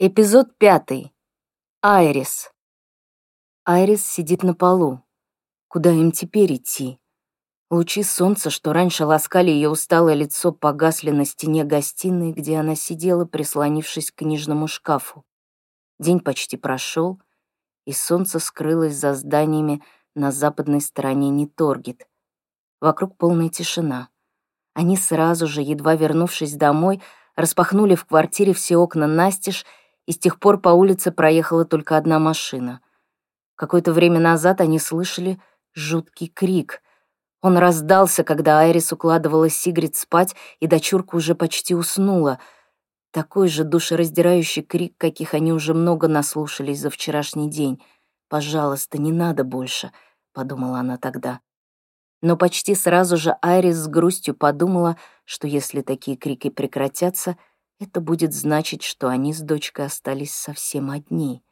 Эпизод пятый. Айрис. Айрис сидит на полу. Куда им теперь идти? Лучи солнца, что раньше ласкали ее усталое лицо, погасли на стене гостиной, где она сидела, прислонившись к книжному шкафу. День почти прошел, и солнце скрылось за зданиями на западной стороне Неторгит. Вокруг полная тишина. Они сразу же, едва вернувшись домой, распахнули в квартире все окна настежь и с тех пор по улице проехала только одна машина. Какое-то время назад они слышали жуткий крик. Он раздался, когда Айрис укладывала Сигрид спать, и дочурка уже почти уснула. Такой же душераздирающий крик, каких они уже много наслушались за вчерашний день. «Пожалуйста, не надо больше», — подумала она тогда. Но почти сразу же Айрис с грустью подумала, что если такие крики прекратятся — это будет значить, что они с дочкой остались совсем одни.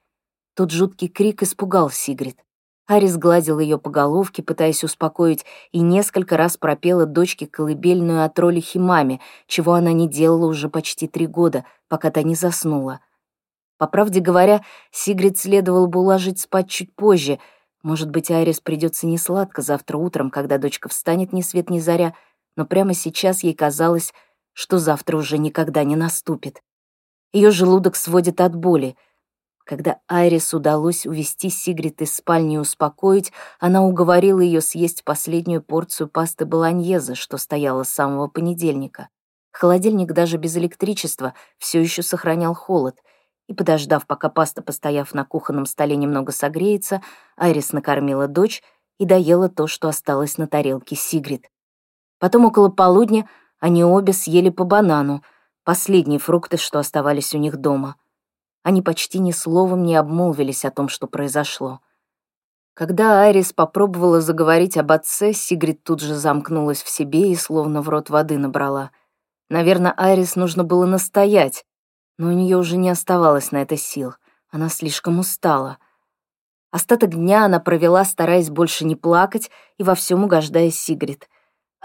Тот жуткий крик испугал Сигрид. Арис гладил ее по головке, пытаясь успокоить, и несколько раз пропела дочке колыбельную о троллихе маме, чего она не делала уже почти три года, пока та не заснула. По правде говоря, Сигрид следовало бы уложить спать чуть позже. Может быть, Арис придется несладко завтра утром, когда дочка встанет ни свет ни заря, но прямо сейчас ей казалось, что завтра уже никогда не наступит. Ее желудок сводит от боли. Когда Айрис удалось увести Сигрид из спальни и успокоить, она уговорила ее съесть последнюю порцию пасты болоньезе, что стояла с самого понедельника. Холодильник даже без электричества все еще сохранял холод, и, подождав, пока паста, постояв на кухонном столе, немного согреется, Айрис накормила дочь и доела то, что осталось на тарелке Сигрид. Потом около полудня они обе съели по банану, последние фрукты, что оставались у них дома. Они почти ни словом не обмолвились о том, что произошло. Когда Айрис попробовала заговорить об отце, Сигрид тут же замкнулась в себе и словно в рот воды набрала. Наверное, Айрис нужно было настоять, но у нее уже не оставалось на это сил. Она слишком устала. Остаток дня она провела, стараясь больше не плакать и во всем угождая Сигрид —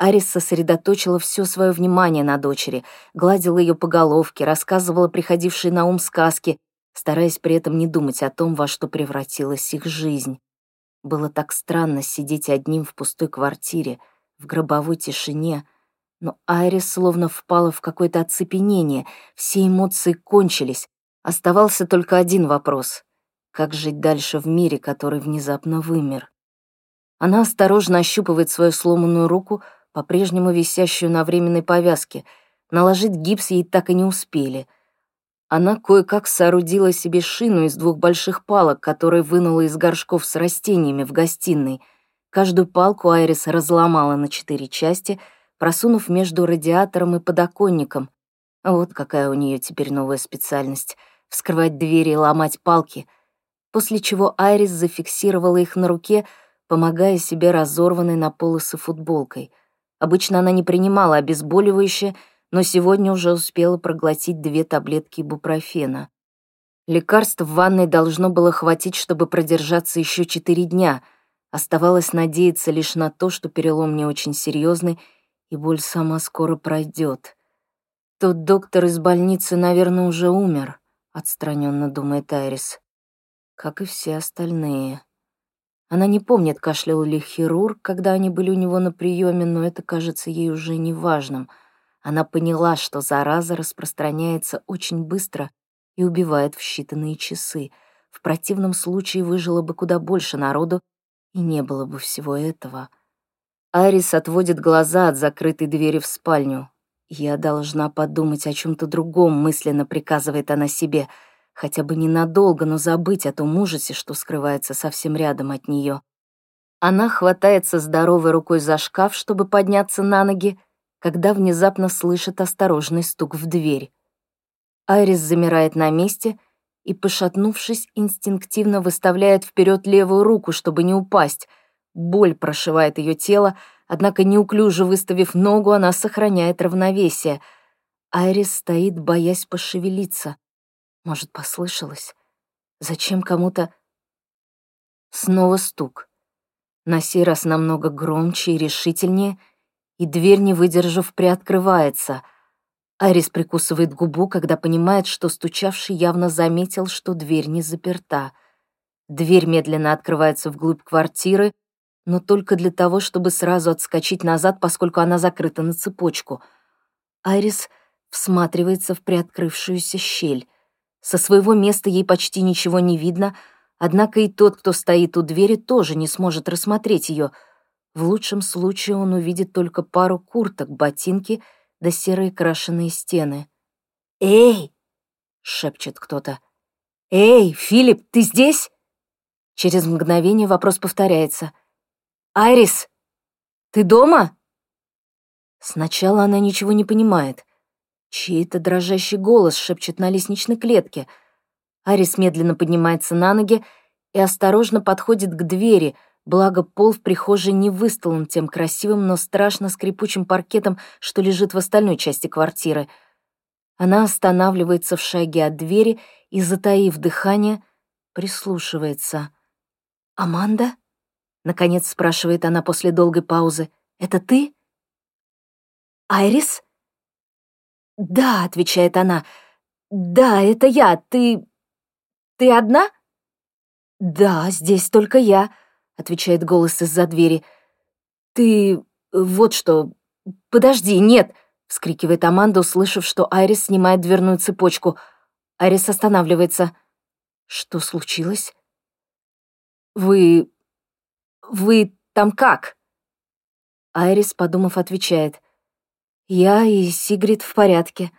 Арис сосредоточила все свое внимание на дочери, гладила ее по головке, рассказывала приходившие на ум сказки, стараясь при этом не думать о том, во что превратилась их жизнь. Было так странно сидеть одним в пустой квартире, в гробовой тишине, но Айрис словно впала в какое-то оцепенение, все эмоции кончились. Оставался только один вопрос — как жить дальше в мире, который внезапно вымер? Она осторожно ощупывает свою сломанную руку — по-прежнему висящую на временной повязке. Наложить гипс ей так и не успели. Она кое-как соорудила себе шину из двух больших палок, которые вынула из горшков с растениями в гостиной. Каждую палку Айрис разломала на четыре части, просунув между радиатором и подоконником. Вот какая у нее теперь новая специальность — вскрывать двери и ломать палки. После чего Айрис зафиксировала их на руке, помогая себе разорванной на полосы футболкой — Обычно она не принимала обезболивающее, но сегодня уже успела проглотить две таблетки бупрофена. Лекарств в ванной должно было хватить, чтобы продержаться еще четыре дня. Оставалось надеяться лишь на то, что перелом не очень серьезный, и боль сама скоро пройдет. Тот доктор из больницы, наверное, уже умер, отстраненно думает Айрис. Как и все остальные. Она не помнит, кашлял ли хирург, когда они были у него на приеме, но это кажется ей уже неважным. Она поняла, что зараза распространяется очень быстро и убивает в считанные часы. В противном случае выжило бы куда больше народу, и не было бы всего этого. Арис отводит глаза от закрытой двери в спальню. «Я должна подумать о чем то другом», — мысленно приказывает она себе — хотя бы ненадолго, но забыть о том ужасе, что скрывается совсем рядом от нее. Она хватается здоровой рукой за шкаф, чтобы подняться на ноги, когда внезапно слышит осторожный стук в дверь. Айрис замирает на месте и, пошатнувшись, инстинктивно выставляет вперед левую руку, чтобы не упасть. Боль прошивает ее тело, однако неуклюже выставив ногу, она сохраняет равновесие. Айрис стоит, боясь пошевелиться. Может, послышалось? Зачем кому-то... Снова стук. На сей раз намного громче и решительнее, и дверь, не выдержав, приоткрывается. Арис прикусывает губу, когда понимает, что стучавший явно заметил, что дверь не заперта. Дверь медленно открывается вглубь квартиры, но только для того, чтобы сразу отскочить назад, поскольку она закрыта на цепочку. Айрис всматривается в приоткрывшуюся щель. Со своего места ей почти ничего не видно, однако и тот, кто стоит у двери, тоже не сможет рассмотреть ее. В лучшем случае он увидит только пару курток, ботинки да серые крашеные стены. «Эй!» — шепчет кто-то. «Эй, Филипп, ты здесь?» Через мгновение вопрос повторяется. «Айрис, ты дома?» Сначала она ничего не понимает. Чей-то дрожащий голос шепчет на лестничной клетке. Арис медленно поднимается на ноги и осторожно подходит к двери, благо пол в прихожей не выстлан тем красивым, но страшно скрипучим паркетом, что лежит в остальной части квартиры. Она останавливается в шаге от двери и, затаив дыхание, прислушивается. «Аманда?» — наконец спрашивает она после долгой паузы. «Это ты?» «Айрис?» «Да», — отвечает она. «Да, это я. Ты... ты одна?» «Да, здесь только я», — отвечает голос из-за двери. «Ты... вот что... подожди, нет!» — вскрикивает Аманда, услышав, что Айрис снимает дверную цепочку. Айрис останавливается. «Что случилось?» «Вы... вы там как?» Айрис, подумав, отвечает. Я и Сигрид в порядке.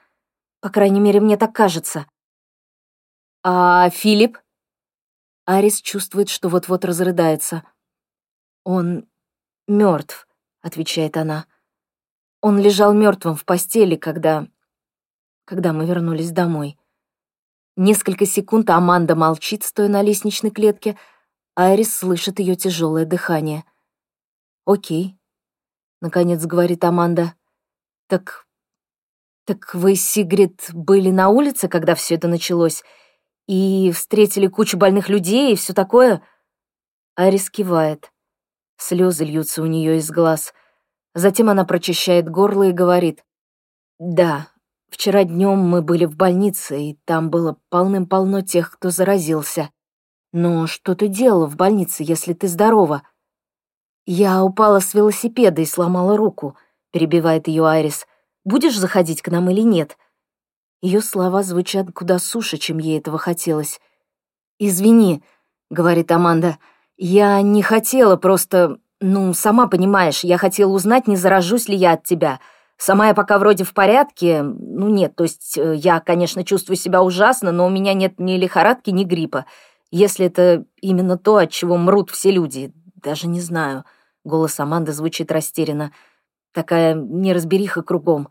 По крайней мере, мне так кажется. А Филипп? Арис чувствует, что вот-вот разрыдается. Он мертв, отвечает она. Он лежал мертвым в постели, когда... когда мы вернулись домой. Несколько секунд Аманда молчит, стоя на лестничной клетке. Айрис слышит ее тяжелое дыхание. «Окей», — наконец говорит Аманда. «Так... так вы, Сигрид, были на улице, когда все это началось, и встретили кучу больных людей и все такое?» Арис кивает. Слезы льются у нее из глаз. Затем она прочищает горло и говорит. «Да, вчера днем мы были в больнице, и там было полным-полно тех, кто заразился. Но что ты делала в больнице, если ты здорова?» «Я упала с велосипеда и сломала руку», перебивает ее Айрис. «Будешь заходить к нам или нет?» Ее слова звучат куда суше, чем ей этого хотелось. «Извини», — говорит Аманда, — «я не хотела, просто... Ну, сама понимаешь, я хотела узнать, не заражусь ли я от тебя. Сама я пока вроде в порядке. Ну нет, то есть э, я, конечно, чувствую себя ужасно, но у меня нет ни лихорадки, ни гриппа. Если это именно то, от чего мрут все люди, даже не знаю». Голос Аманды звучит растерянно. Такая неразбериха кругом.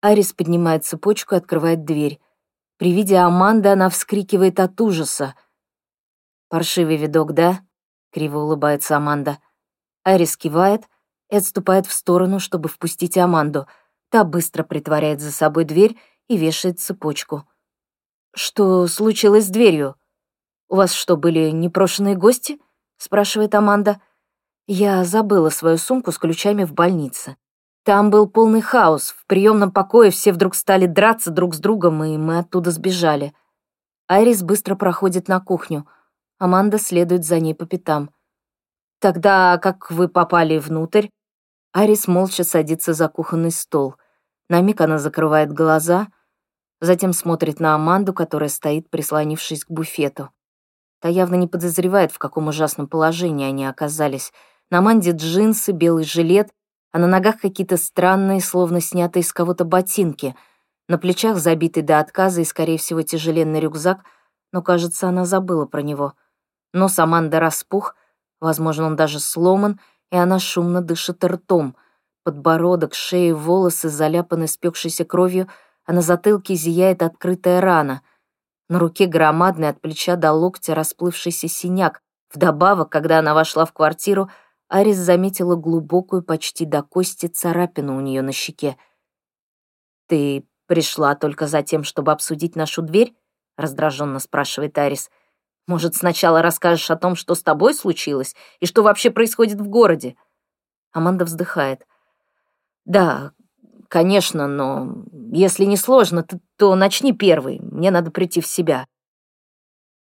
Арис поднимает цепочку и открывает дверь. При виде Аманды она вскрикивает от ужаса. «Паршивый видок, да?» — криво улыбается Аманда. Арис кивает и отступает в сторону, чтобы впустить Аманду. Та быстро притворяет за собой дверь и вешает цепочку. «Что случилось с дверью? У вас что, были непрошенные гости?» — спрашивает Аманда. Я забыла свою сумку с ключами в больнице. Там был полный хаос. В приемном покое все вдруг стали драться друг с другом, и мы оттуда сбежали. Айрис быстро проходит на кухню. Аманда следует за ней по пятам. «Тогда как вы попали внутрь?» Айрис молча садится за кухонный стол. На миг она закрывает глаза, затем смотрит на Аманду, которая стоит, прислонившись к буфету. Та явно не подозревает, в каком ужасном положении они оказались — на Манде джинсы, белый жилет, а на ногах какие-то странные, словно снятые из кого-то ботинки. На плечах забитый до отказа и, скорее всего, тяжеленный рюкзак, но, кажется, она забыла про него. Нос Аманды распух, возможно, он даже сломан, и она шумно дышит ртом. Подбородок, шея, волосы заляпаны спекшейся кровью, а на затылке зияет открытая рана. На руке громадный от плеча до локтя расплывшийся синяк. Вдобавок, когда она вошла в квартиру, Арис заметила глубокую, почти до кости царапину у нее на щеке. «Ты пришла только за тем, чтобы обсудить нашу дверь?» — раздраженно спрашивает Арис. «Может, сначала расскажешь о том, что с тобой случилось и что вообще происходит в городе?» Аманда вздыхает. «Да, конечно, но если не сложно, то, то начни первый. Мне надо прийти в себя».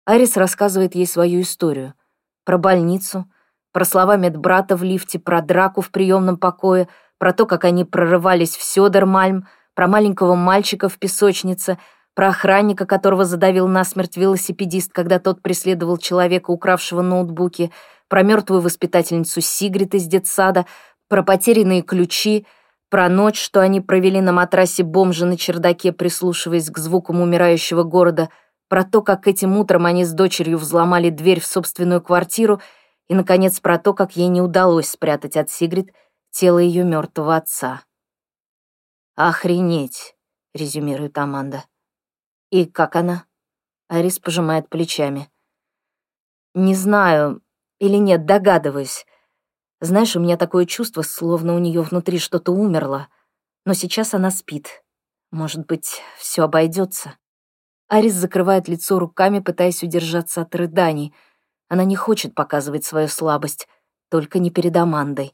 Арис рассказывает ей свою историю. Про больницу, про слова медбрата в лифте, про драку в приемном покое, про то, как они прорывались в Сёдермальм, про маленького мальчика в песочнице, про охранника, которого задавил насмерть велосипедист, когда тот преследовал человека, укравшего ноутбуки, про мертвую воспитательницу Сигрид из детсада, про потерянные ключи, про ночь, что они провели на матрасе бомжа на чердаке, прислушиваясь к звукам умирающего города, про то, как этим утром они с дочерью взломали дверь в собственную квартиру — и, наконец, про то, как ей не удалось спрятать от Сигрид тело ее мертвого отца. «Охренеть!» — резюмирует Аманда. «И как она?» Арис пожимает плечами. «Не знаю, или нет, догадываюсь. Знаешь, у меня такое чувство, словно у нее внутри что-то умерло. Но сейчас она спит. Может быть, все обойдется. Арис закрывает лицо руками, пытаясь удержаться от рыданий — она не хочет показывать свою слабость, только не перед Амандой.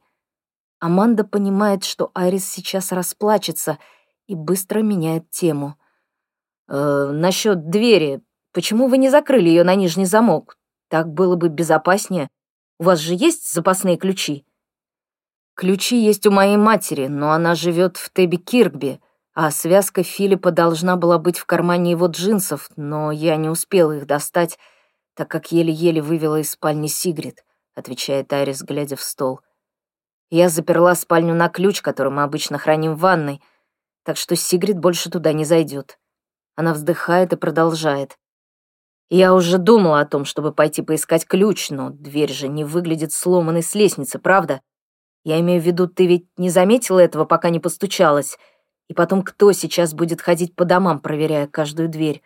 Аманда понимает, что Айрис сейчас расплачется и быстро меняет тему. «Э, «Насчет двери. Почему вы не закрыли ее на нижний замок? Так было бы безопаснее. У вас же есть запасные ключи?» «Ключи есть у моей матери, но она живет в Тебби Киркби, а связка Филиппа должна была быть в кармане его джинсов, но я не успела их достать, так как еле-еле вывела из спальни Сигрид», — отвечает Айрис, глядя в стол. «Я заперла спальню на ключ, который мы обычно храним в ванной, так что Сигрид больше туда не зайдет. Она вздыхает и продолжает. «Я уже думала о том, чтобы пойти поискать ключ, но дверь же не выглядит сломанной с лестницы, правда? Я имею в виду, ты ведь не заметила этого, пока не постучалась? И потом, кто сейчас будет ходить по домам, проверяя каждую дверь?»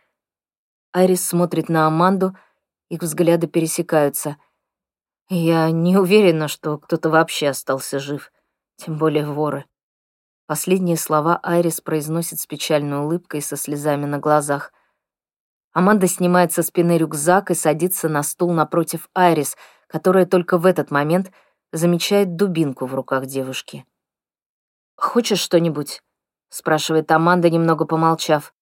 Айрис смотрит на Аманду, — их взгляды пересекаются. Я не уверена, что кто-то вообще остался жив, тем более воры. Последние слова Айрис произносит с печальной улыбкой со слезами на глазах. Аманда снимает со спины рюкзак и садится на стул напротив Айрис, которая только в этот момент замечает дубинку в руках девушки. «Хочешь что-нибудь?» — спрашивает Аманда, немного помолчав.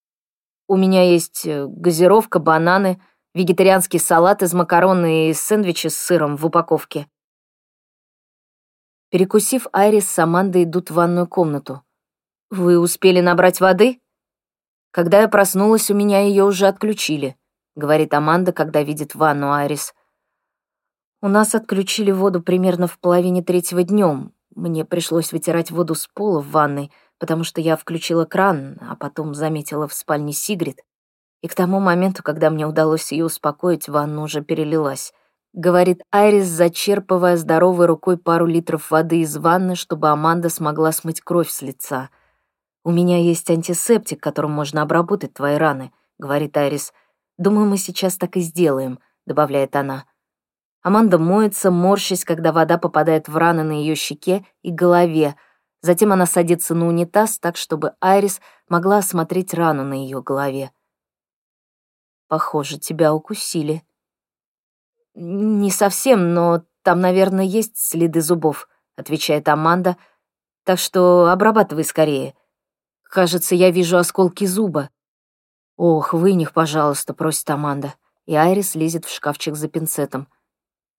«У меня есть э, газировка, бананы, вегетарианский салат из макарон и сэндвичи с сыром в упаковке. Перекусив, Айрис с Амандой идут в ванную комнату. «Вы успели набрать воды?» «Когда я проснулась, у меня ее уже отключили», — говорит Аманда, когда видит ванну Айрис. «У нас отключили воду примерно в половине третьего днем. Мне пришлось вытирать воду с пола в ванной, потому что я включила кран, а потом заметила в спальне Сигрид. И к тому моменту, когда мне удалось ее успокоить, ванна уже перелилась. Говорит Айрис, зачерпывая здоровой рукой пару литров воды из ванны, чтобы Аманда смогла смыть кровь с лица. «У меня есть антисептик, которым можно обработать твои раны», — говорит Айрис. «Думаю, мы сейчас так и сделаем», — добавляет она. Аманда моется, морщась, когда вода попадает в раны на ее щеке и голове. Затем она садится на унитаз так, чтобы Айрис могла осмотреть рану на ее голове. Похоже, тебя укусили. Не совсем, но там, наверное, есть следы зубов, отвечает Аманда. Так что обрабатывай скорее. Кажется, я вижу осколки зуба. Ох, выних, пожалуйста, просит Аманда. И Айрис лезет в шкафчик за пинцетом.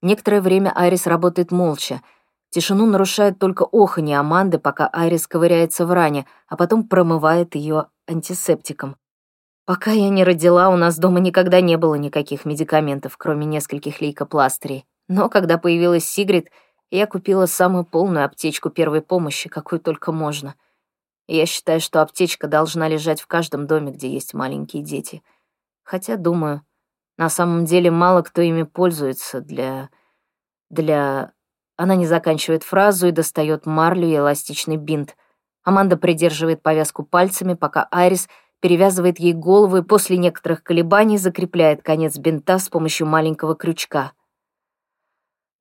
Некоторое время Айрис работает молча. Тишину нарушает только оханье Аманды, пока Айрис ковыряется в ране, а потом промывает ее антисептиком. Пока я не родила, у нас дома никогда не было никаких медикаментов, кроме нескольких лейкопластырей. Но когда появилась Сигрид, я купила самую полную аптечку первой помощи, какую только можно. я считаю, что аптечка должна лежать в каждом доме, где есть маленькие дети. Хотя, думаю, на самом деле мало кто ими пользуется для... для... Она не заканчивает фразу и достает марлю и эластичный бинт. Аманда придерживает повязку пальцами, пока Айрис — перевязывает ей голову и после некоторых колебаний закрепляет конец бинта с помощью маленького крючка.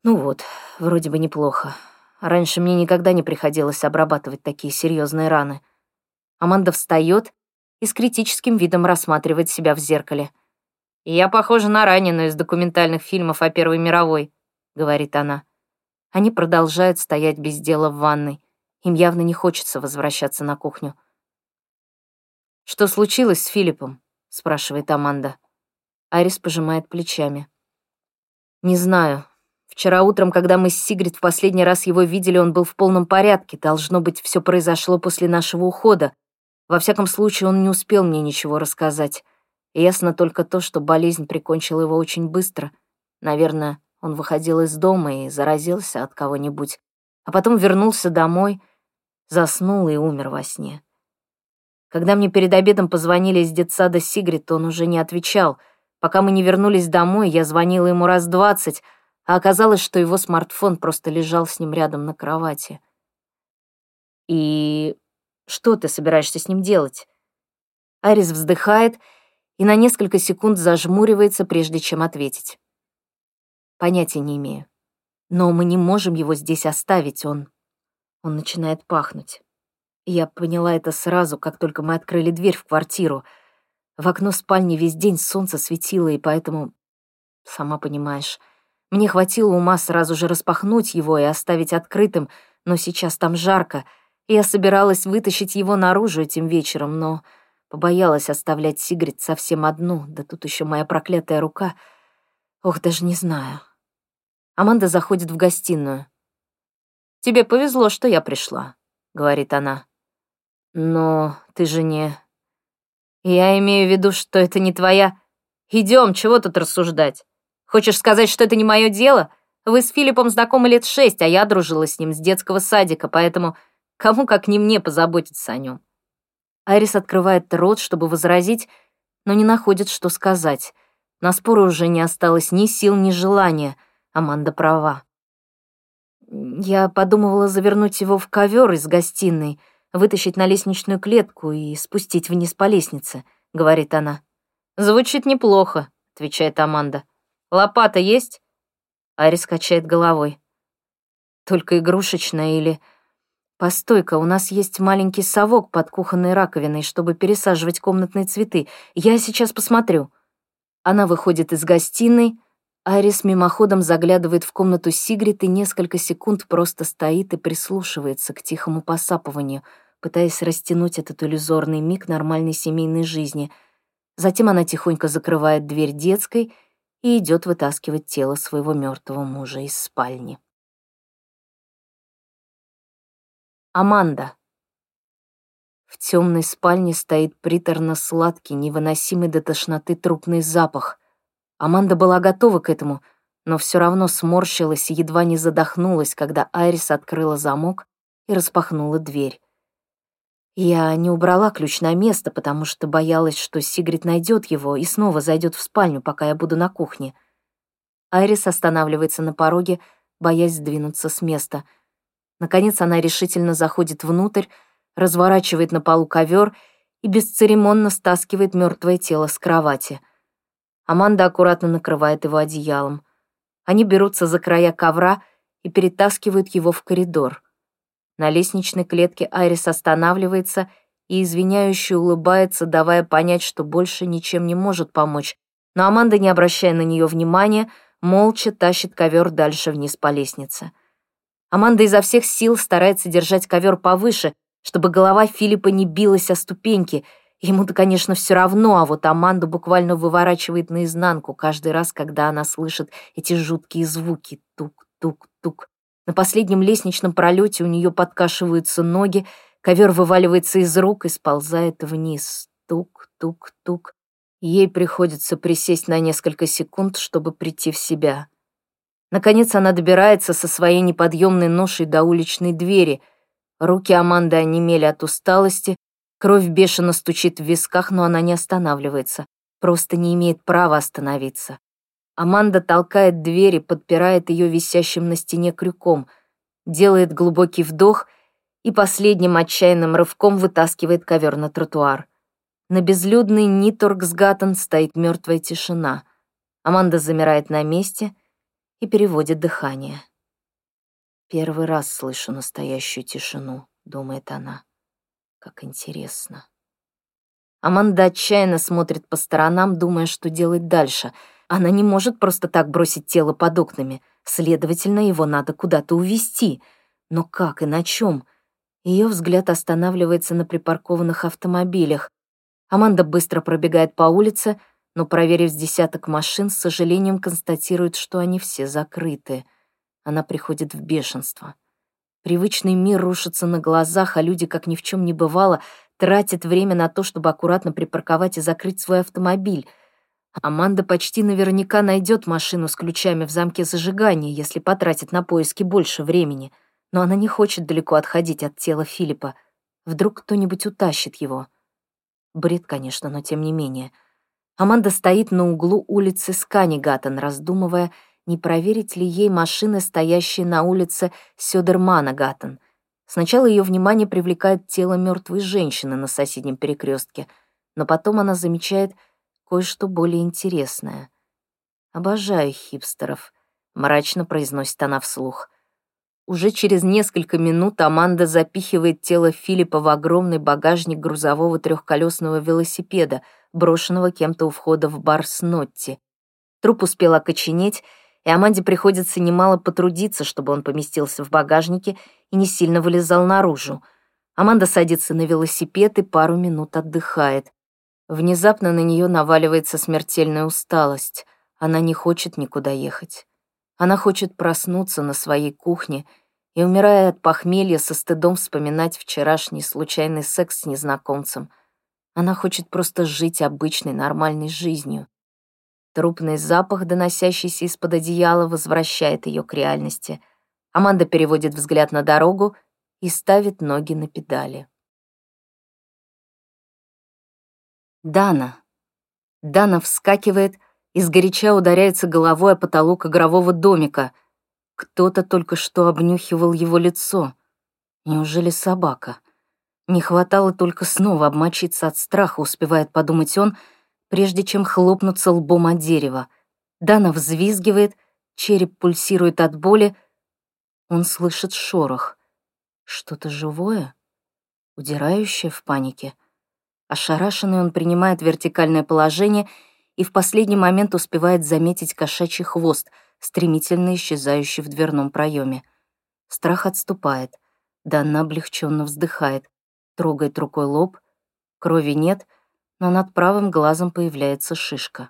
Ну вот, вроде бы неплохо. Раньше мне никогда не приходилось обрабатывать такие серьезные раны. Аманда встает и с критическим видом рассматривает себя в зеркале. «Я похожа на раненую из документальных фильмов о Первой мировой», — говорит она. Они продолжают стоять без дела в ванной. Им явно не хочется возвращаться на кухню. «Что случилось с Филиппом?» — спрашивает Аманда. Айрис пожимает плечами. «Не знаю. Вчера утром, когда мы с Сигрид в последний раз его видели, он был в полном порядке. Должно быть, все произошло после нашего ухода. Во всяком случае, он не успел мне ничего рассказать. И ясно только то, что болезнь прикончила его очень быстро. Наверное, он выходил из дома и заразился от кого-нибудь, а потом вернулся домой, заснул и умер во сне. Когда мне перед обедом позвонили из детсада Сигрид, он уже не отвечал. Пока мы не вернулись домой, я звонила ему раз двадцать, а оказалось, что его смартфон просто лежал с ним рядом на кровати. «И что ты собираешься с ним делать?» Арис вздыхает и на несколько секунд зажмуривается, прежде чем ответить. Понятия не имею. Но мы не можем его здесь оставить, он... Он начинает пахнуть. Я поняла это сразу, как только мы открыли дверь в квартиру. В окно спальни весь день солнце светило, и поэтому... Сама понимаешь, мне хватило ума сразу же распахнуть его и оставить открытым, но сейчас там жарко. Я собиралась вытащить его наружу этим вечером, но побоялась оставлять Сигрид совсем одну, да тут еще моя проклятая рука. Ох, даже не знаю. Аманда заходит в гостиную. «Тебе повезло, что я пришла», — говорит она. «Но ты же не...» «Я имею в виду, что это не твоя...» Идем, чего тут рассуждать? Хочешь сказать, что это не мое дело? Вы с Филиппом знакомы лет шесть, а я дружила с ним с детского садика, поэтому кому как не мне позаботиться о нем. Айрис открывает рот, чтобы возразить, но не находит, что сказать. На споры уже не осталось ни сил, ни желания — Аманда права. Я подумывала завернуть его в ковер из гостиной, вытащить на лестничную клетку и спустить вниз по лестнице, говорит она. Звучит неплохо, отвечает Аманда. Лопата есть? Арис качает головой. Только игрушечная или... Постой-ка, у нас есть маленький совок под кухонной раковиной, чтобы пересаживать комнатные цветы. Я сейчас посмотрю. Она выходит из гостиной, Айрис мимоходом заглядывает в комнату Сигрид и несколько секунд просто стоит и прислушивается к тихому посапыванию, пытаясь растянуть этот иллюзорный миг нормальной семейной жизни. Затем она тихонько закрывает дверь детской и идет вытаскивать тело своего мертвого мужа из спальни. Аманда. В темной спальне стоит приторно-сладкий, невыносимый до тошноты трупный запах — Аманда была готова к этому, но все равно сморщилась и едва не задохнулась, когда Айрис открыла замок и распахнула дверь. Я не убрала ключ на место, потому что боялась, что Сигрид найдет его и снова зайдет в спальню, пока я буду на кухне. Айрис останавливается на пороге, боясь сдвинуться с места. Наконец она решительно заходит внутрь, разворачивает на полу ковер и бесцеремонно стаскивает мертвое тело с кровати — Аманда аккуратно накрывает его одеялом. Они берутся за края ковра и перетаскивают его в коридор. На лестничной клетке Айрис останавливается и извиняюще улыбается, давая понять, что больше ничем не может помочь. Но Аманда, не обращая на нее внимания, молча тащит ковер дальше вниз по лестнице. Аманда изо всех сил старается держать ковер повыше, чтобы голова Филиппа не билась о ступеньки — Ему-то, конечно, все равно, а вот Аманду буквально выворачивает наизнанку каждый раз, когда она слышит эти жуткие звуки. Тук-тук-тук. На последнем лестничном пролете у нее подкашиваются ноги, ковер вываливается из рук и сползает вниз. Тук-тук-тук. Ей приходится присесть на несколько секунд, чтобы прийти в себя. Наконец она добирается со своей неподъемной ношей до уличной двери. Руки Аманды онемели от усталости, Кровь бешено стучит в висках, но она не останавливается. Просто не имеет права остановиться. Аманда толкает дверь и подпирает ее висящим на стене крюком, делает глубокий вдох и последним отчаянным рывком вытаскивает ковер на тротуар. На безлюдный Ниторгсгаттен стоит мертвая тишина. Аманда замирает на месте и переводит дыхание. «Первый раз слышу настоящую тишину», — думает она. Как интересно. Аманда отчаянно смотрит по сторонам, думая, что делать дальше. Она не может просто так бросить тело под окнами. Следовательно, его надо куда-то увезти. Но как и на чем? Ее взгляд останавливается на припаркованных автомобилях. Аманда быстро пробегает по улице, но, проверив с десяток машин, с сожалением констатирует, что они все закрыты. Она приходит в бешенство. Привычный мир рушится на глазах, а люди, как ни в чем не бывало, тратят время на то, чтобы аккуратно припарковать и закрыть свой автомобиль. Аманда почти наверняка найдет машину с ключами в замке зажигания, если потратит на поиски больше времени. Но она не хочет далеко отходить от тела Филиппа. Вдруг кто-нибудь утащит его. Бред, конечно, но тем не менее. Аманда стоит на углу улицы Сканигатон, раздумывая, не проверить ли ей машины, стоящие на улице Сёдермана-Гаттен. Сначала ее внимание привлекает тело мертвой женщины на соседнем перекрестке, но потом она замечает кое-что более интересное. «Обожаю хипстеров», — мрачно произносит она вслух. Уже через несколько минут Аманда запихивает тело Филиппа в огромный багажник грузового трехколесного велосипеда, брошенного кем-то у входа в бар Снотти. Труп успел окоченеть, и Аманде приходится немало потрудиться, чтобы он поместился в багажнике и не сильно вылезал наружу. Аманда садится на велосипед и пару минут отдыхает. Внезапно на нее наваливается смертельная усталость. Она не хочет никуда ехать. Она хочет проснуться на своей кухне и, умирая от похмелья, со стыдом вспоминать вчерашний случайный секс с незнакомцем. Она хочет просто жить обычной, нормальной жизнью. Трупный запах, доносящийся из-под одеяла, возвращает ее к реальности. Аманда переводит взгляд на дорогу и ставит ноги на педали. Дана. Дана вскакивает и сгоряча ударяется головой о потолок игрового домика. Кто-то только что обнюхивал его лицо. Неужели собака? Не хватало только снова обмочиться от страха, успевает подумать он — прежде чем хлопнуться лбом о дерево. Дана взвизгивает, череп пульсирует от боли. Он слышит шорох. Что-то живое? Удирающее в панике. Ошарашенный он принимает вертикальное положение и в последний момент успевает заметить кошачий хвост, стремительно исчезающий в дверном проеме. Страх отступает. Дана облегченно вздыхает, трогает рукой лоб. Крови нет — но над правым глазом появляется шишка.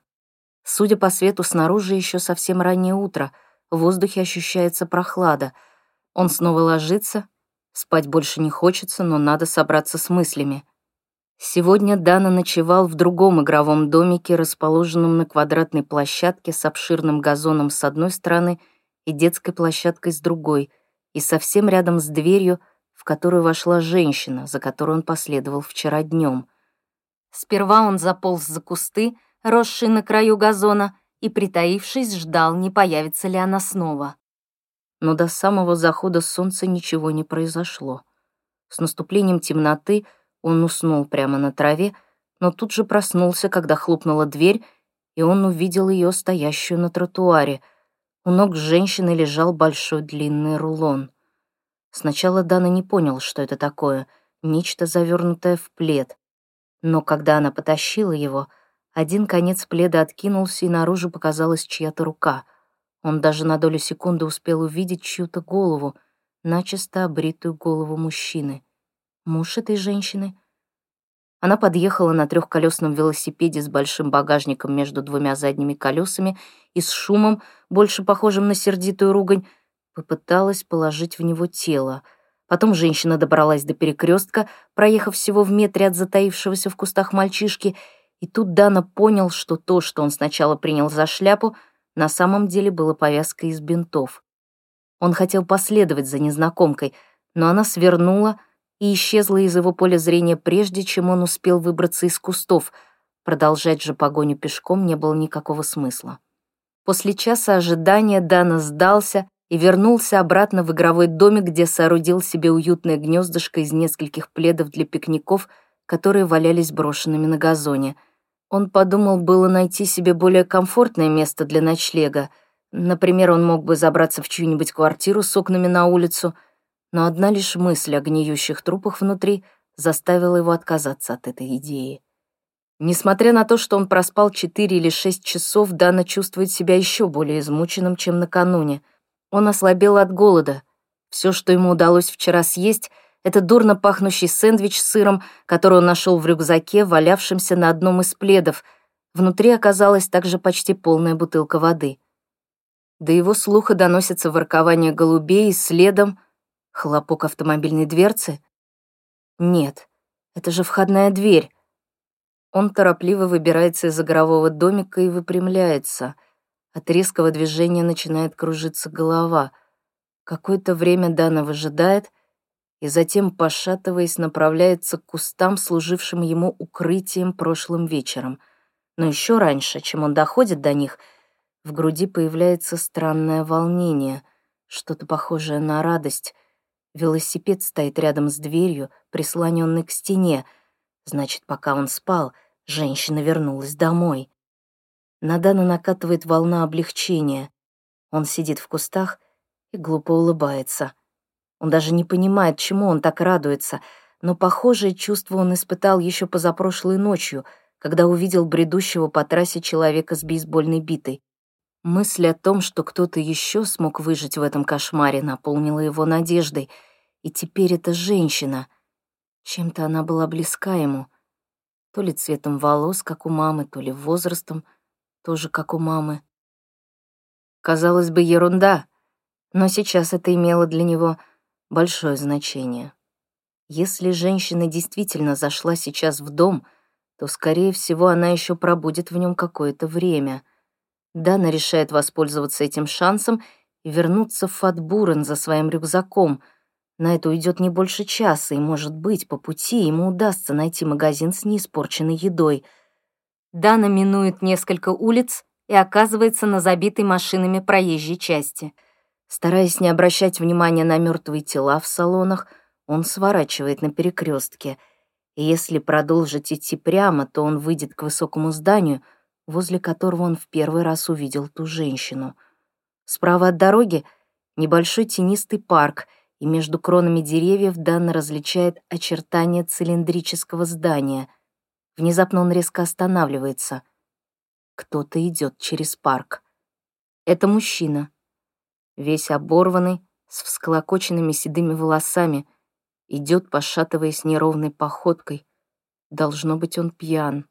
Судя по свету, снаружи еще совсем раннее утро, в воздухе ощущается прохлада. Он снова ложится, спать больше не хочется, но надо собраться с мыслями. Сегодня Дана ночевал в другом игровом домике, расположенном на квадратной площадке с обширным газоном с одной стороны и детской площадкой с другой, и совсем рядом с дверью, в которую вошла женщина, за которой он последовал вчера днем — Сперва он заполз за кусты, росшие на краю газона, и, притаившись, ждал, не появится ли она снова. Но до самого захода солнца ничего не произошло. С наступлением темноты он уснул прямо на траве, но тут же проснулся, когда хлопнула дверь, и он увидел ее стоящую на тротуаре. У ног женщины лежал большой длинный рулон. Сначала Дана не понял, что это такое, нечто завернутое в плед. Но когда она потащила его, один конец пледа откинулся, и наружу показалась чья-то рука. Он даже на долю секунды успел увидеть чью-то голову, начисто обритую голову мужчины. Муж этой женщины? Она подъехала на трехколесном велосипеде с большим багажником между двумя задними колесами и с шумом, больше похожим на сердитую ругань, попыталась положить в него тело — Потом женщина добралась до перекрестка, проехав всего в метре от затаившегося в кустах мальчишки, и тут Дана понял, что то, что он сначала принял за шляпу, на самом деле было повязкой из бинтов. Он хотел последовать за незнакомкой, но она свернула и исчезла из его поля зрения, прежде чем он успел выбраться из кустов. Продолжать же погоню пешком не было никакого смысла. После часа ожидания Дана сдался и вернулся обратно в игровой домик, где соорудил себе уютное гнездышко из нескольких пледов для пикников, которые валялись брошенными на газоне. Он подумал было найти себе более комфортное место для ночлега. Например, он мог бы забраться в чью-нибудь квартиру с окнами на улицу, но одна лишь мысль о гниющих трупах внутри заставила его отказаться от этой идеи. Несмотря на то, что он проспал четыре или шесть часов, Дана чувствует себя еще более измученным, чем накануне — он ослабел от голода. Все, что ему удалось вчера съесть, это дурно пахнущий сэндвич с сыром, который он нашел в рюкзаке, валявшемся на одном из пледов. Внутри оказалась также почти полная бутылка воды. До его слуха доносится воркование голубей и следом хлопок автомобильной дверцы. Нет, это же входная дверь. Он торопливо выбирается из игрового домика и выпрямляется. От резкого движения начинает кружиться голова. Какое-то время Дана выжидает и затем, пошатываясь, направляется к кустам, служившим ему укрытием прошлым вечером. Но еще раньше, чем он доходит до них, в груди появляется странное волнение, что-то похожее на радость. Велосипед стоит рядом с дверью, прислоненный к стене. Значит, пока он спал, женщина вернулась домой. На Дана накатывает волна облегчения. Он сидит в кустах и глупо улыбается. Он даже не понимает, чему он так радуется, но похожее чувство он испытал еще позапрошлой ночью, когда увидел бредущего по трассе человека с бейсбольной битой. Мысль о том, что кто-то еще смог выжить в этом кошмаре, наполнила его надеждой. И теперь эта женщина. Чем-то она была близка ему. То ли цветом волос, как у мамы, то ли возрастом, тоже как у мамы. Казалось бы, ерунда, но сейчас это имело для него большое значение. Если женщина действительно зашла сейчас в дом, то, скорее всего, она еще пробудет в нем какое-то время. Дана решает воспользоваться этим шансом и вернуться в Фатбурен за своим рюкзаком. На это уйдет не больше часа, и, может быть, по пути ему удастся найти магазин с неиспорченной едой. Дана минует несколько улиц и оказывается на забитой машинами проезжей части — Стараясь не обращать внимания на мертвые тела в салонах, он сворачивает на перекрестке. И если продолжить идти прямо, то он выйдет к высокому зданию, возле которого он в первый раз увидел ту женщину. Справа от дороги небольшой тенистый парк, и между кронами деревьев Данна различает очертания цилиндрического здания. Внезапно он резко останавливается. Кто-то идет через парк. Это мужчина весь оборванный, с всклокоченными седыми волосами, идет, пошатываясь неровной походкой. Должно быть, он пьян.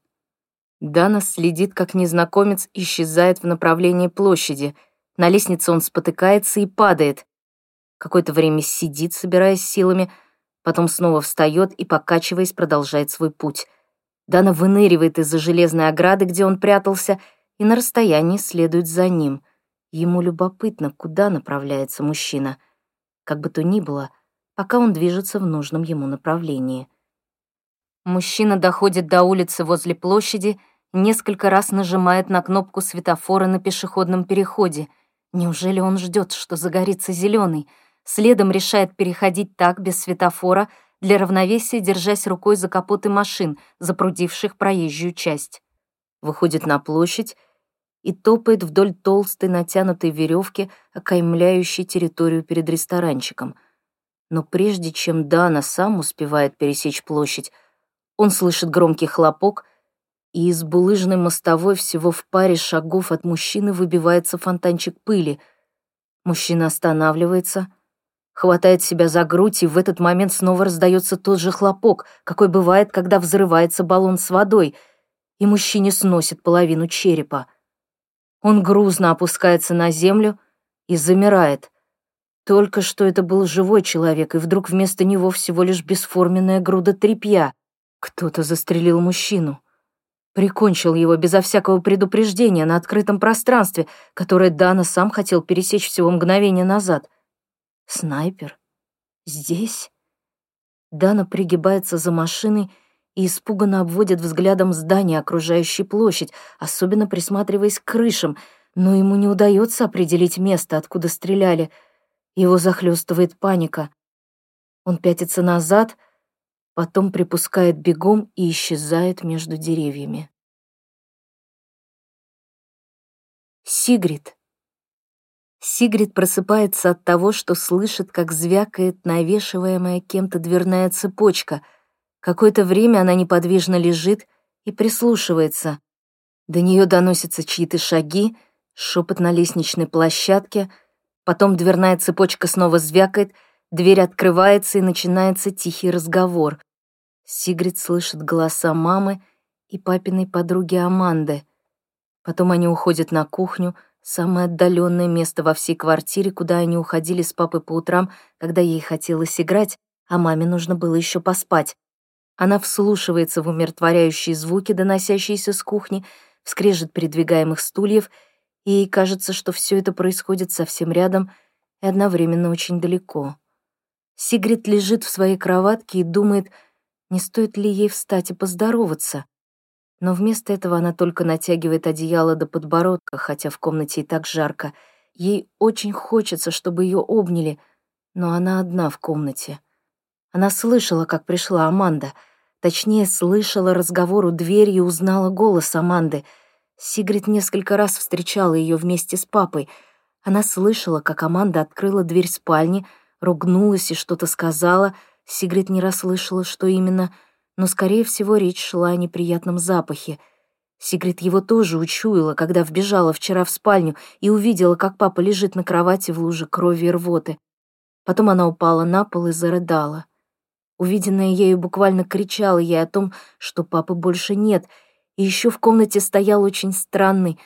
Дана следит, как незнакомец исчезает в направлении площади. На лестнице он спотыкается и падает. Какое-то время сидит, собираясь силами, потом снова встает и, покачиваясь, продолжает свой путь. Дана выныривает из-за железной ограды, где он прятался, и на расстоянии следует за ним — Ему любопытно, куда направляется мужчина. Как бы то ни было, пока он движется в нужном ему направлении. Мужчина доходит до улицы возле площади, несколько раз нажимает на кнопку светофора на пешеходном переходе. Неужели он ждет, что загорится зеленый? Следом решает переходить так, без светофора, для равновесия держась рукой за капоты машин, запрудивших проезжую часть. Выходит на площадь и топает вдоль толстой натянутой веревки, окаймляющей территорию перед ресторанчиком. Но прежде чем Дана сам успевает пересечь площадь, он слышит громкий хлопок, и из булыжной мостовой всего в паре шагов от мужчины выбивается фонтанчик пыли. Мужчина останавливается, хватает себя за грудь, и в этот момент снова раздается тот же хлопок, какой бывает, когда взрывается баллон с водой, и мужчине сносит половину черепа. Он грузно опускается на землю и замирает. Только что это был живой человек, и вдруг вместо него всего лишь бесформенная груда тряпья. Кто-то застрелил мужчину. Прикончил его безо всякого предупреждения на открытом пространстве, которое Дана сам хотел пересечь всего мгновение назад. Снайпер? Здесь? Дана пригибается за машиной и испуганно обводит взглядом здание, окружающей площадь, особенно присматриваясь к крышам, но ему не удается определить место, откуда стреляли. Его захлестывает паника. Он пятится назад, потом припускает бегом и исчезает между деревьями. Сигрид. Сигрид просыпается от того, что слышит, как звякает навешиваемая кем-то дверная цепочка — Какое-то время она неподвижно лежит и прислушивается. До нее доносятся чьи-то шаги, шепот на лестничной площадке, потом дверная цепочка снова звякает, Дверь открывается, и начинается тихий разговор. Сигрид слышит голоса мамы и папиной подруги Аманды. Потом они уходят на кухню, самое отдаленное место во всей квартире, куда они уходили с папой по утрам, когда ей хотелось играть, а маме нужно было еще поспать. Она вслушивается в умиротворяющие звуки, доносящиеся с кухни, вскрежет передвигаемых стульев, и ей кажется, что все это происходит совсем рядом и одновременно очень далеко. Сигрид лежит в своей кроватке и думает, не стоит ли ей встать и поздороваться. Но вместо этого она только натягивает одеяло до подбородка, хотя в комнате и так жарко. Ей очень хочется, чтобы ее обняли, но она одна в комнате. Она слышала, как пришла Аманда. Точнее, слышала разговор у двери и узнала голос Аманды. Сигрид несколько раз встречала ее вместе с папой. Она слышала, как Аманда открыла дверь спальни, ругнулась и что-то сказала. Сигрид не расслышала, что именно — но, скорее всего, речь шла о неприятном запахе. Сигрид его тоже учуяла, когда вбежала вчера в спальню и увидела, как папа лежит на кровати в луже крови и рвоты. Потом она упала на пол и зарыдала. Увиденное ею буквально кричало ей о том, что папы больше нет, и еще в комнате стоял очень странный,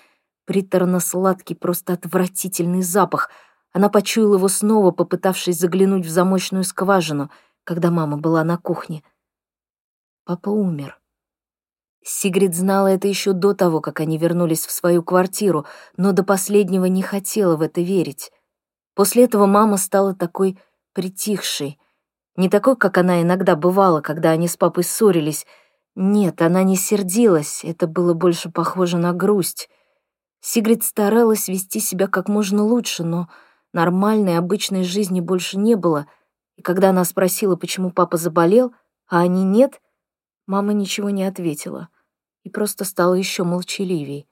приторно-сладкий, просто отвратительный запах. Она почуяла его снова, попытавшись заглянуть в замочную скважину, когда мама была на кухне. Папа умер. Сигрид знала это еще до того, как они вернулись в свою квартиру, но до последнего не хотела в это верить. После этого мама стала такой притихшей. Не такой, как она иногда бывала, когда они с папой ссорились. Нет, она не сердилась, это было больше похоже на грусть. Сигрид старалась вести себя как можно лучше, но нормальной, обычной жизни больше не было. И когда она спросила, почему папа заболел, а они нет — Мама ничего не ответила и просто стала еще молчаливей.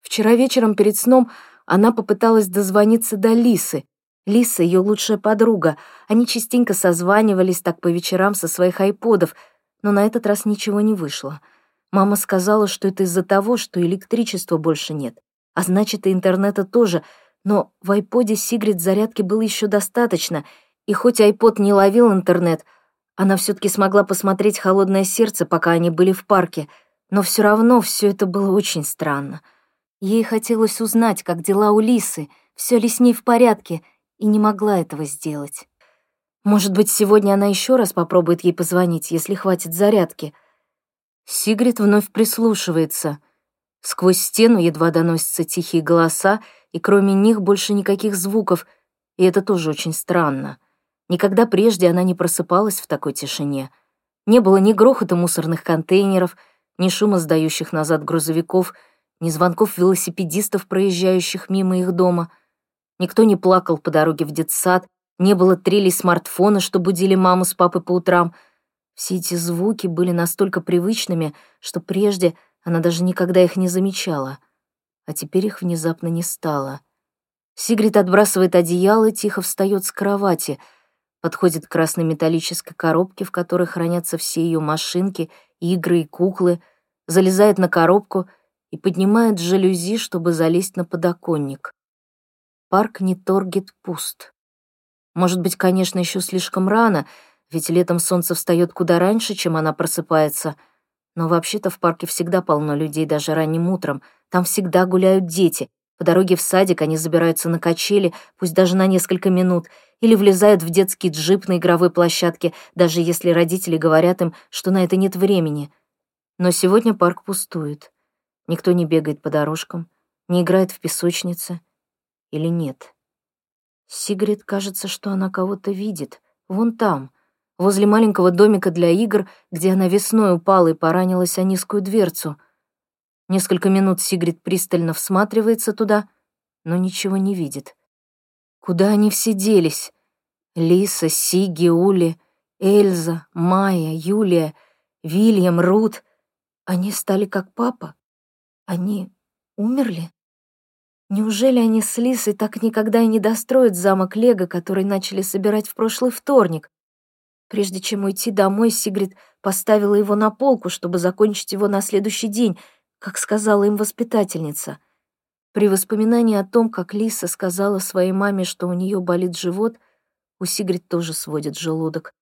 Вчера вечером перед сном она попыталась дозвониться до Лисы. Лиса — ее лучшая подруга. Они частенько созванивались так по вечерам со своих айподов, но на этот раз ничего не вышло. Мама сказала, что это из-за того, что электричества больше нет. А значит, и интернета тоже. Но в айподе Сигрид зарядки было еще достаточно, и хоть айпод не ловил интернет — она все-таки смогла посмотреть «Холодное сердце», пока они были в парке, но все равно все это было очень странно. Ей хотелось узнать, как дела у Лисы, все ли с ней в порядке, и не могла этого сделать. Может быть, сегодня она еще раз попробует ей позвонить, если хватит зарядки. Сигрид вновь прислушивается. Сквозь стену едва доносятся тихие голоса, и кроме них больше никаких звуков, и это тоже очень странно. Никогда прежде она не просыпалась в такой тишине. Не было ни грохота мусорных контейнеров, ни шума сдающих назад грузовиков, ни звонков велосипедистов, проезжающих мимо их дома. Никто не плакал по дороге в детсад, не было трелей смартфона, что будили маму с папой по утрам. Все эти звуки были настолько привычными, что прежде она даже никогда их не замечала. А теперь их внезапно не стало. Сигрид отбрасывает одеяло и тихо встает с кровати — подходит к красной металлической коробке, в которой хранятся все ее машинки, игры и куклы, залезает на коробку и поднимает жалюзи, чтобы залезть на подоконник. Парк Неторгет пуст. Может быть, конечно, еще слишком рано, ведь летом солнце встает куда раньше, чем она просыпается. Но вообще-то в парке всегда полно людей, даже ранним утром. Там всегда гуляют дети. По дороге в садик они забираются на качели, пусть даже на несколько минут, или влезают в детский джип на игровой площадке, даже если родители говорят им, что на это нет времени. Но сегодня парк пустует. Никто не бегает по дорожкам, не играет в песочнице. Или нет? Сигрид кажется, что она кого-то видит. Вон там, возле маленького домика для игр, где она весной упала и поранилась о низкую дверцу. Несколько минут Сигрид пристально всматривается туда, но ничего не видит. Куда они все делись? Лиса, Сиги, Ули, Эльза, Майя, Юлия, Вильям, Рут. Они стали как папа? Они умерли? Неужели они с Лисой так никогда и не достроят замок Лего, который начали собирать в прошлый вторник? Прежде чем уйти домой, Сигрид поставила его на полку, чтобы закончить его на следующий день, как сказала им воспитательница. При воспоминании о том, как Лиса сказала своей маме, что у нее болит живот, У Сигрид тоже сводит желудок.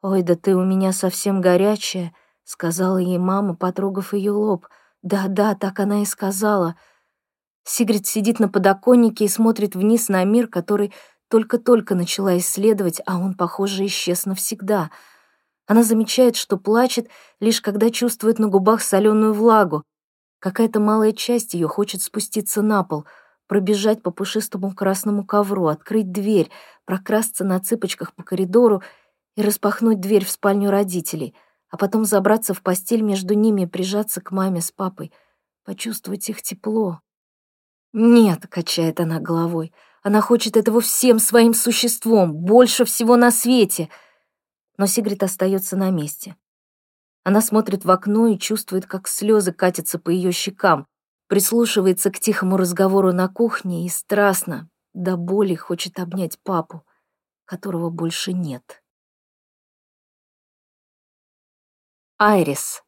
«Ой, да ты у меня совсем горячая», — сказала ей мама, потрогав ее лоб. «Да-да, так она и сказала». Сигрид сидит на подоконнике и смотрит вниз на мир, который только-только начала исследовать, а он, похоже, исчез навсегда. Она замечает, что плачет, лишь когда чувствует на губах соленую влагу. Какая-то малая часть ее хочет спуститься на пол, пробежать по пушистому красному ковру, открыть дверь, прокрасться на цыпочках по коридору и распахнуть дверь в спальню родителей, а потом забраться в постель между ними и прижаться к маме с папой, почувствовать их тепло. «Нет», — качает она головой, — «она хочет этого всем своим существом, больше всего на свете». Но Сигрид остается на месте. Она смотрит в окно и чувствует, как слезы катятся по ее щекам, прислушивается к тихому разговору на кухне и страстно, до боли хочет обнять папу, которого больше нет. Айрис.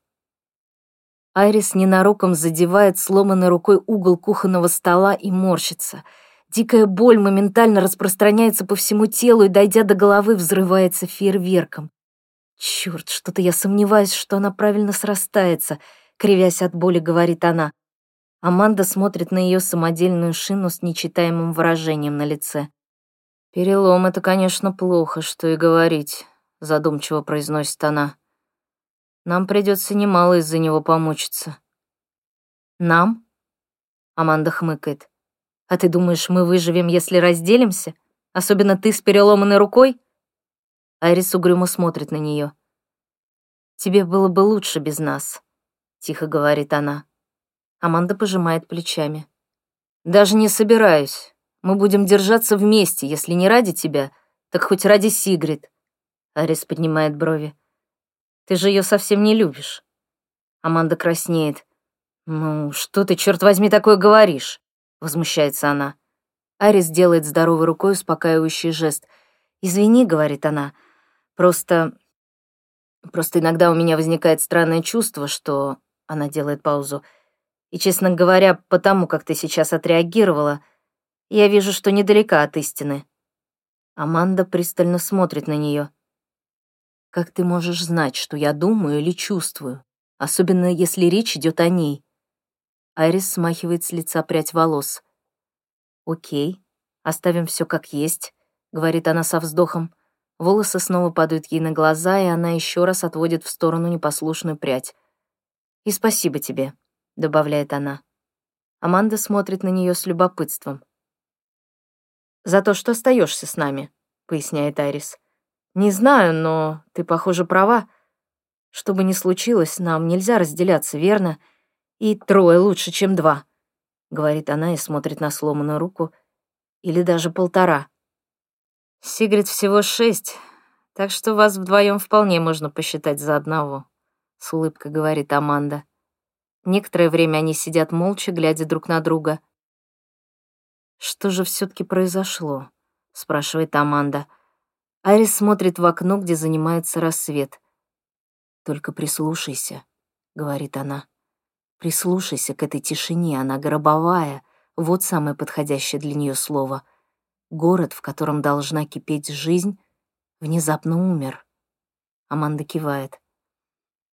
Айрис ненароком задевает сломанной рукой угол кухонного стола и морщится. Дикая боль моментально распространяется по всему телу и, дойдя до головы, взрывается фейерверком. Черт, что-то я сомневаюсь, что она правильно срастается, кривясь от боли, говорит она. Аманда смотрит на ее самодельную шину с нечитаемым выражением на лице. «Перелом — это, конечно, плохо, что и говорить», — задумчиво произносит она. «Нам придется немало из-за него помучиться». «Нам?» — Аманда хмыкает. «А ты думаешь, мы выживем, если разделимся? Особенно ты с переломанной рукой?» Айрис угрюмо смотрит на нее. «Тебе было бы лучше без нас», — тихо говорит она. Аманда пожимает плечами. «Даже не собираюсь. Мы будем держаться вместе, если не ради тебя, так хоть ради Сигрид». Арис поднимает брови. «Ты же ее совсем не любишь». Аманда краснеет. «Ну, что ты, черт возьми, такое говоришь?» Возмущается она. Арис делает здоровой рукой успокаивающий жест. «Извини», — говорит она, — Просто... Просто иногда у меня возникает странное чувство, что... Она делает паузу. И, честно говоря, потому как ты сейчас отреагировала, я вижу, что недалека от истины. Аманда пристально смотрит на нее. Как ты можешь знать, что я думаю или чувствую, особенно если речь идет о ней? Айрис смахивает с лица прядь волос. «Окей, оставим все как есть», — говорит она со вздохом. Волосы снова падают ей на глаза, и она еще раз отводит в сторону непослушную прядь. «И спасибо тебе», — добавляет она. Аманда смотрит на нее с любопытством. «За то, что остаешься с нами», — поясняет Айрис. «Не знаю, но ты, похоже, права. Что бы ни случилось, нам нельзя разделяться, верно? И трое лучше, чем два», — говорит она и смотрит на сломанную руку. «Или даже полтора». Сигрид всего шесть, так что вас вдвоем вполне можно посчитать за одного», — с улыбкой говорит Аманда. Некоторое время они сидят молча, глядя друг на друга. «Что же все таки произошло?» — спрашивает Аманда. Арис смотрит в окно, где занимается рассвет. «Только прислушайся», — говорит она. «Прислушайся к этой тишине, она гробовая. Вот самое подходящее для нее слово — Город, в котором должна кипеть жизнь, внезапно умер. Аманда кивает.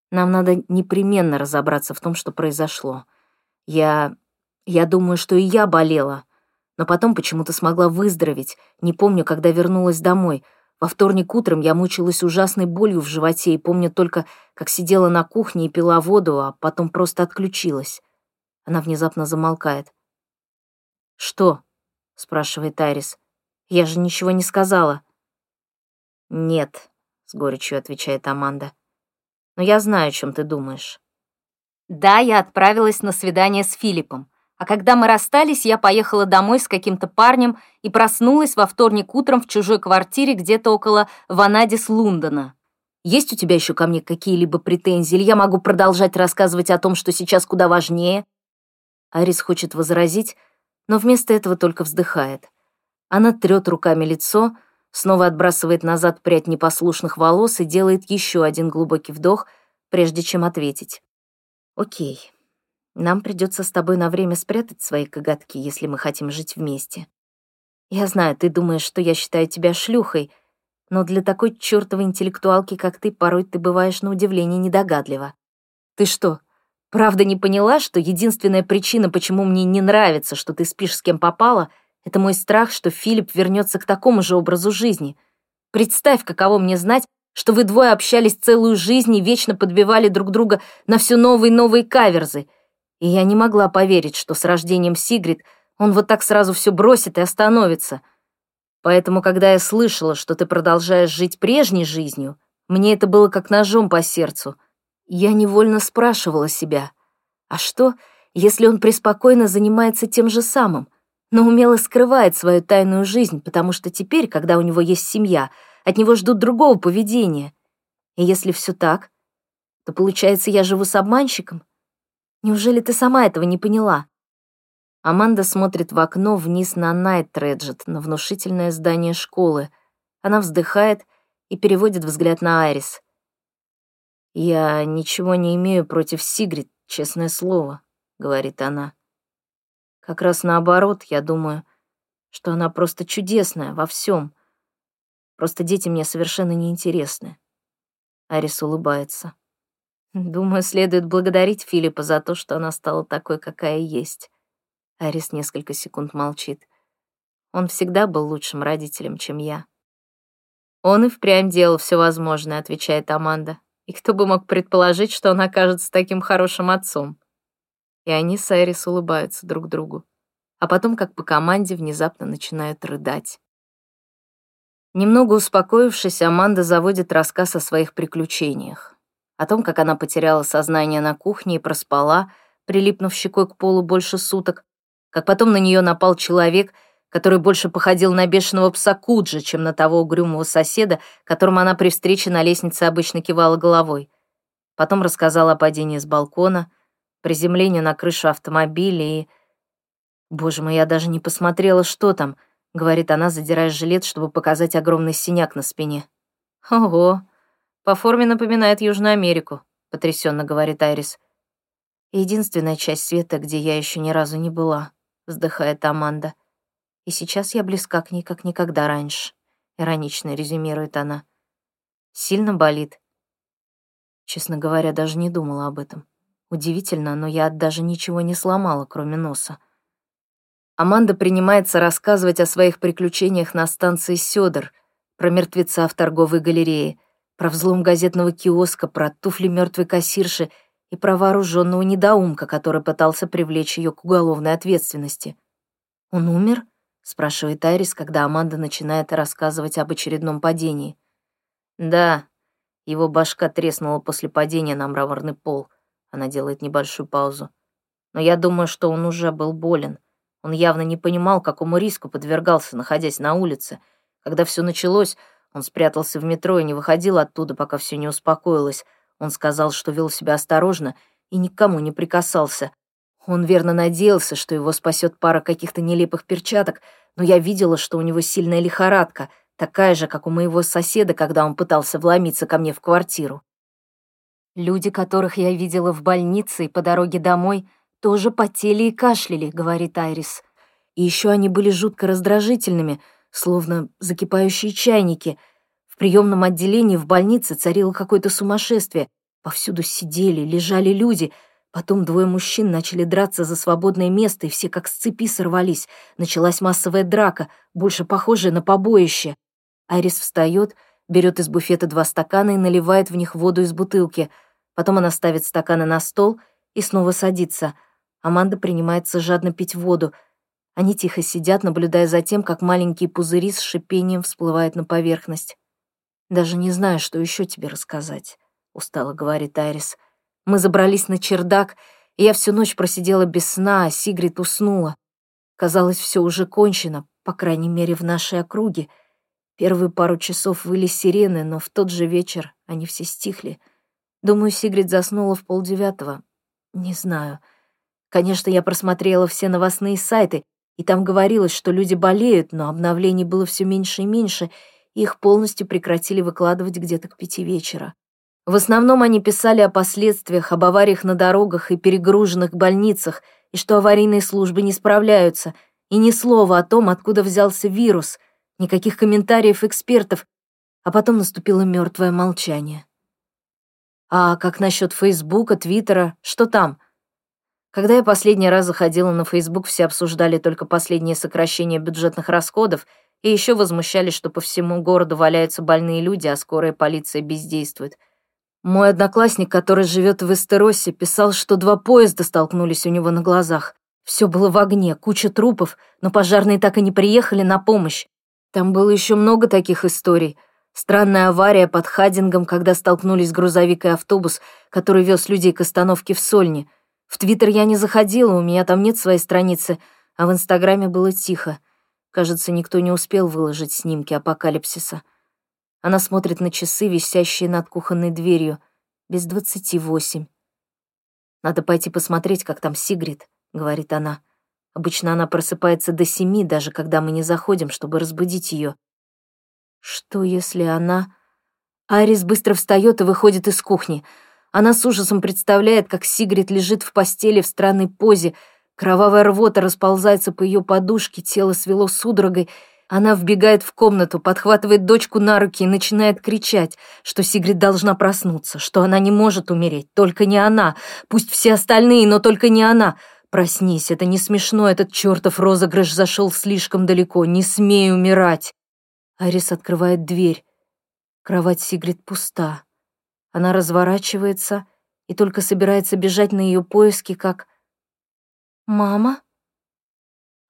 Нам надо непременно разобраться в том, что произошло. Я... я думаю, что и я болела, но потом почему-то смогла выздороветь. Не помню, когда вернулась домой. Во вторник утром я мучилась ужасной болью в животе и помню только, как сидела на кухне и пила воду, а потом просто отключилась. Она внезапно замолкает. «Что?» — спрашивает Айрис. Я же ничего не сказала». «Нет», — с горечью отвечает Аманда. «Но я знаю, о чем ты думаешь». «Да, я отправилась на свидание с Филиппом. А когда мы расстались, я поехала домой с каким-то парнем и проснулась во вторник утром в чужой квартире где-то около Ванадис Лондона. Есть у тебя еще ко мне какие-либо претензии, или я могу продолжать рассказывать о том, что сейчас куда важнее?» Арис хочет возразить, но вместо этого только вздыхает. Она трёт руками лицо, снова отбрасывает назад прядь непослушных волос и делает еще один глубокий вдох, прежде чем ответить. «Окей, нам придется с тобой на время спрятать свои коготки, если мы хотим жить вместе. Я знаю, ты думаешь, что я считаю тебя шлюхой, но для такой чертовой интеллектуалки, как ты, порой ты бываешь на удивление недогадлива. Ты что, правда не поняла, что единственная причина, почему мне не нравится, что ты спишь с кем попало, это мой страх, что Филипп вернется к такому же образу жизни? Представь, каково мне знать, что вы двое общались целую жизнь и вечно подбивали друг друга на все новые и новые каверзы. И я не могла поверить, что с рождением Сигрид он вот так сразу все бросит и остановится — Поэтому, когда я слышала, что ты продолжаешь жить прежней жизнью, мне это было как ножом по сердцу. Я невольно спрашивала себя, а что, если он преспокойно занимается тем же самым, но умело скрывает свою тайную жизнь, потому что теперь, когда у него есть семья, от него ждут другого поведения. И если все так, то получается, я живу с обманщиком? Неужели ты сама этого не поняла? Аманда смотрит в окно вниз на Найт-Треджет, на внушительное здание школы. Она вздыхает и переводит взгляд на Айрис. «Я ничего не имею против Сигрид, честное слово», — говорит она. «Как раз наоборот, я думаю, что она просто чудесная во всем. Просто дети мне совершенно неинтересны». Айрис улыбается. «Думаю, следует благодарить Филиппа за то, что она стала такой, какая есть». Арис несколько секунд молчит. Он всегда был лучшим родителем, чем я. Он и впрямь делал все возможное, отвечает Аманда. И кто бы мог предположить, что он окажется таким хорошим отцом? И они с Айрис улыбаются друг другу. А потом, как по команде, внезапно начинают рыдать. Немного успокоившись, Аманда заводит рассказ о своих приключениях. О том, как она потеряла сознание на кухне и проспала, прилипнув щекой к полу больше суток, как потом на нее напал человек, который больше походил на бешеного пса Куджи, чем на того угрюмого соседа, которому она при встрече на лестнице обычно кивала головой. Потом рассказала о падении с балкона, приземлении на крышу автомобиля и... «Боже мой, я даже не посмотрела, что там», — говорит она, задирая жилет, чтобы показать огромный синяк на спине. «Ого, по форме напоминает Южную Америку», — потрясенно говорит Айрис. «Единственная часть света, где я еще ни разу не была» вздыхает Аманда. И сейчас я близка к ней, как никогда раньше, иронично резюмирует она. Сильно болит. Честно говоря, даже не думала об этом. Удивительно, но я даже ничего не сломала, кроме носа. Аманда принимается рассказывать о своих приключениях на станции Сёдор, про мертвеца в торговой галерее, про взлом газетного киоска, про туфли мертвой кассирши — и про вооруженного недоумка, который пытался привлечь ее к уголовной ответственности. «Он умер?» — спрашивает Айрис, когда Аманда начинает рассказывать об очередном падении. «Да, его башка треснула после падения на мраморный пол». Она делает небольшую паузу. «Но я думаю, что он уже был болен. Он явно не понимал, какому риску подвергался, находясь на улице. Когда все началось, он спрятался в метро и не выходил оттуда, пока все не успокоилось, он сказал, что вел себя осторожно и никому не прикасался. Он верно надеялся, что его спасет пара каких-то нелепых перчаток, но я видела, что у него сильная лихорадка, такая же, как у моего соседа, когда он пытался вломиться ко мне в квартиру. Люди, которых я видела в больнице и по дороге домой, тоже потели и кашляли, говорит Айрис. И еще они были жутко раздражительными, словно закипающие чайники — в приемном отделении в больнице царило какое-то сумасшествие. Повсюду сидели, лежали люди. Потом двое мужчин начали драться за свободное место, и все как с цепи сорвались. Началась массовая драка, больше похожая на побоище. Айрис встает, берет из буфета два стакана и наливает в них воду из бутылки. Потом она ставит стаканы на стол и снова садится. Аманда принимается жадно пить воду. Они тихо сидят, наблюдая за тем, как маленькие пузыри с шипением всплывают на поверхность. «Даже не знаю, что еще тебе рассказать», — устало говорит Айрис. «Мы забрались на чердак, и я всю ночь просидела без сна, а Сигрид уснула. Казалось, все уже кончено, по крайней мере, в нашей округе. Первые пару часов выли сирены, но в тот же вечер они все стихли. Думаю, Сигрид заснула в полдевятого. Не знаю. Конечно, я просмотрела все новостные сайты, и там говорилось, что люди болеют, но обновлений было все меньше и меньше — их полностью прекратили выкладывать где-то к пяти вечера. В основном они писали о последствиях, об авариях на дорогах и перегруженных больницах, и что аварийные службы не справляются, И ни слова о том, откуда взялся вирус, никаких комментариев экспертов, а потом наступило мертвое молчание. А как насчет Фейсбука, Твиттера, что там? Когда я последний раз заходила на Фейсбук, все обсуждали только последнее сокращение бюджетных расходов и еще возмущались, что по всему городу валяются больные люди, а скорая полиция бездействует. Мой одноклассник, который живет в Эстеросе, писал, что два поезда столкнулись у него на глазах. Все было в огне, куча трупов, но пожарные так и не приехали на помощь. Там было еще много таких историй. Странная авария под Хадингом, когда столкнулись грузовик и автобус, который вез людей к остановке в Сольне — в Твиттер я не заходила, у меня там нет своей страницы, а в Инстаграме было тихо. Кажется, никто не успел выложить снимки апокалипсиса. Она смотрит на часы, висящие над кухонной дверью. Без двадцати восемь. «Надо пойти посмотреть, как там Сигрид», — говорит она. Обычно она просыпается до семи, даже когда мы не заходим, чтобы разбудить ее. Что, если она... Арис быстро встает и выходит из кухни — она с ужасом представляет, как Сигрид лежит в постели в странной позе, кровавая рвота расползается по ее подушке, тело свело судорогой. Она вбегает в комнату, подхватывает дочку на руки и начинает кричать, что Сигрид должна проснуться, что она не может умереть, только не она, пусть все остальные, но только не она. Проснись, это не смешно, этот чертов розыгрыш зашел слишком далеко, не смей умирать. Арис открывает дверь. Кровать Сигрид пуста. Она разворачивается и только собирается бежать на ее поиски, как... «Мама?»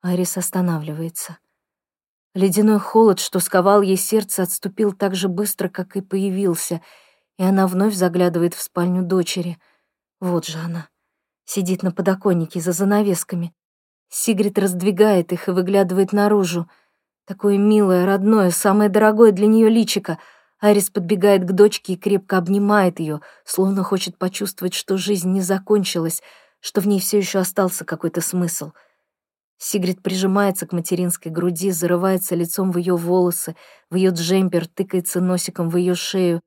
Арис останавливается. Ледяной холод, что сковал ей сердце, отступил так же быстро, как и появился, и она вновь заглядывает в спальню дочери. Вот же она. Сидит на подоконнике за занавесками. Сигрид раздвигает их и выглядывает наружу. Такое милое, родное, самое дорогое для нее личико — Арис подбегает к дочке и крепко обнимает ее, словно хочет почувствовать, что жизнь не закончилась, что в ней все еще остался какой-то смысл. Сигрид прижимается к материнской груди, зарывается лицом в ее волосы, в ее джемпер, тыкается носиком в ее шею.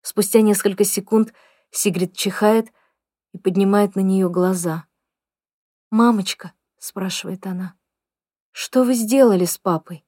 Спустя несколько секунд Сигрид чихает и поднимает на нее глаза. «Мамочка», — спрашивает она, — «что вы сделали с папой?»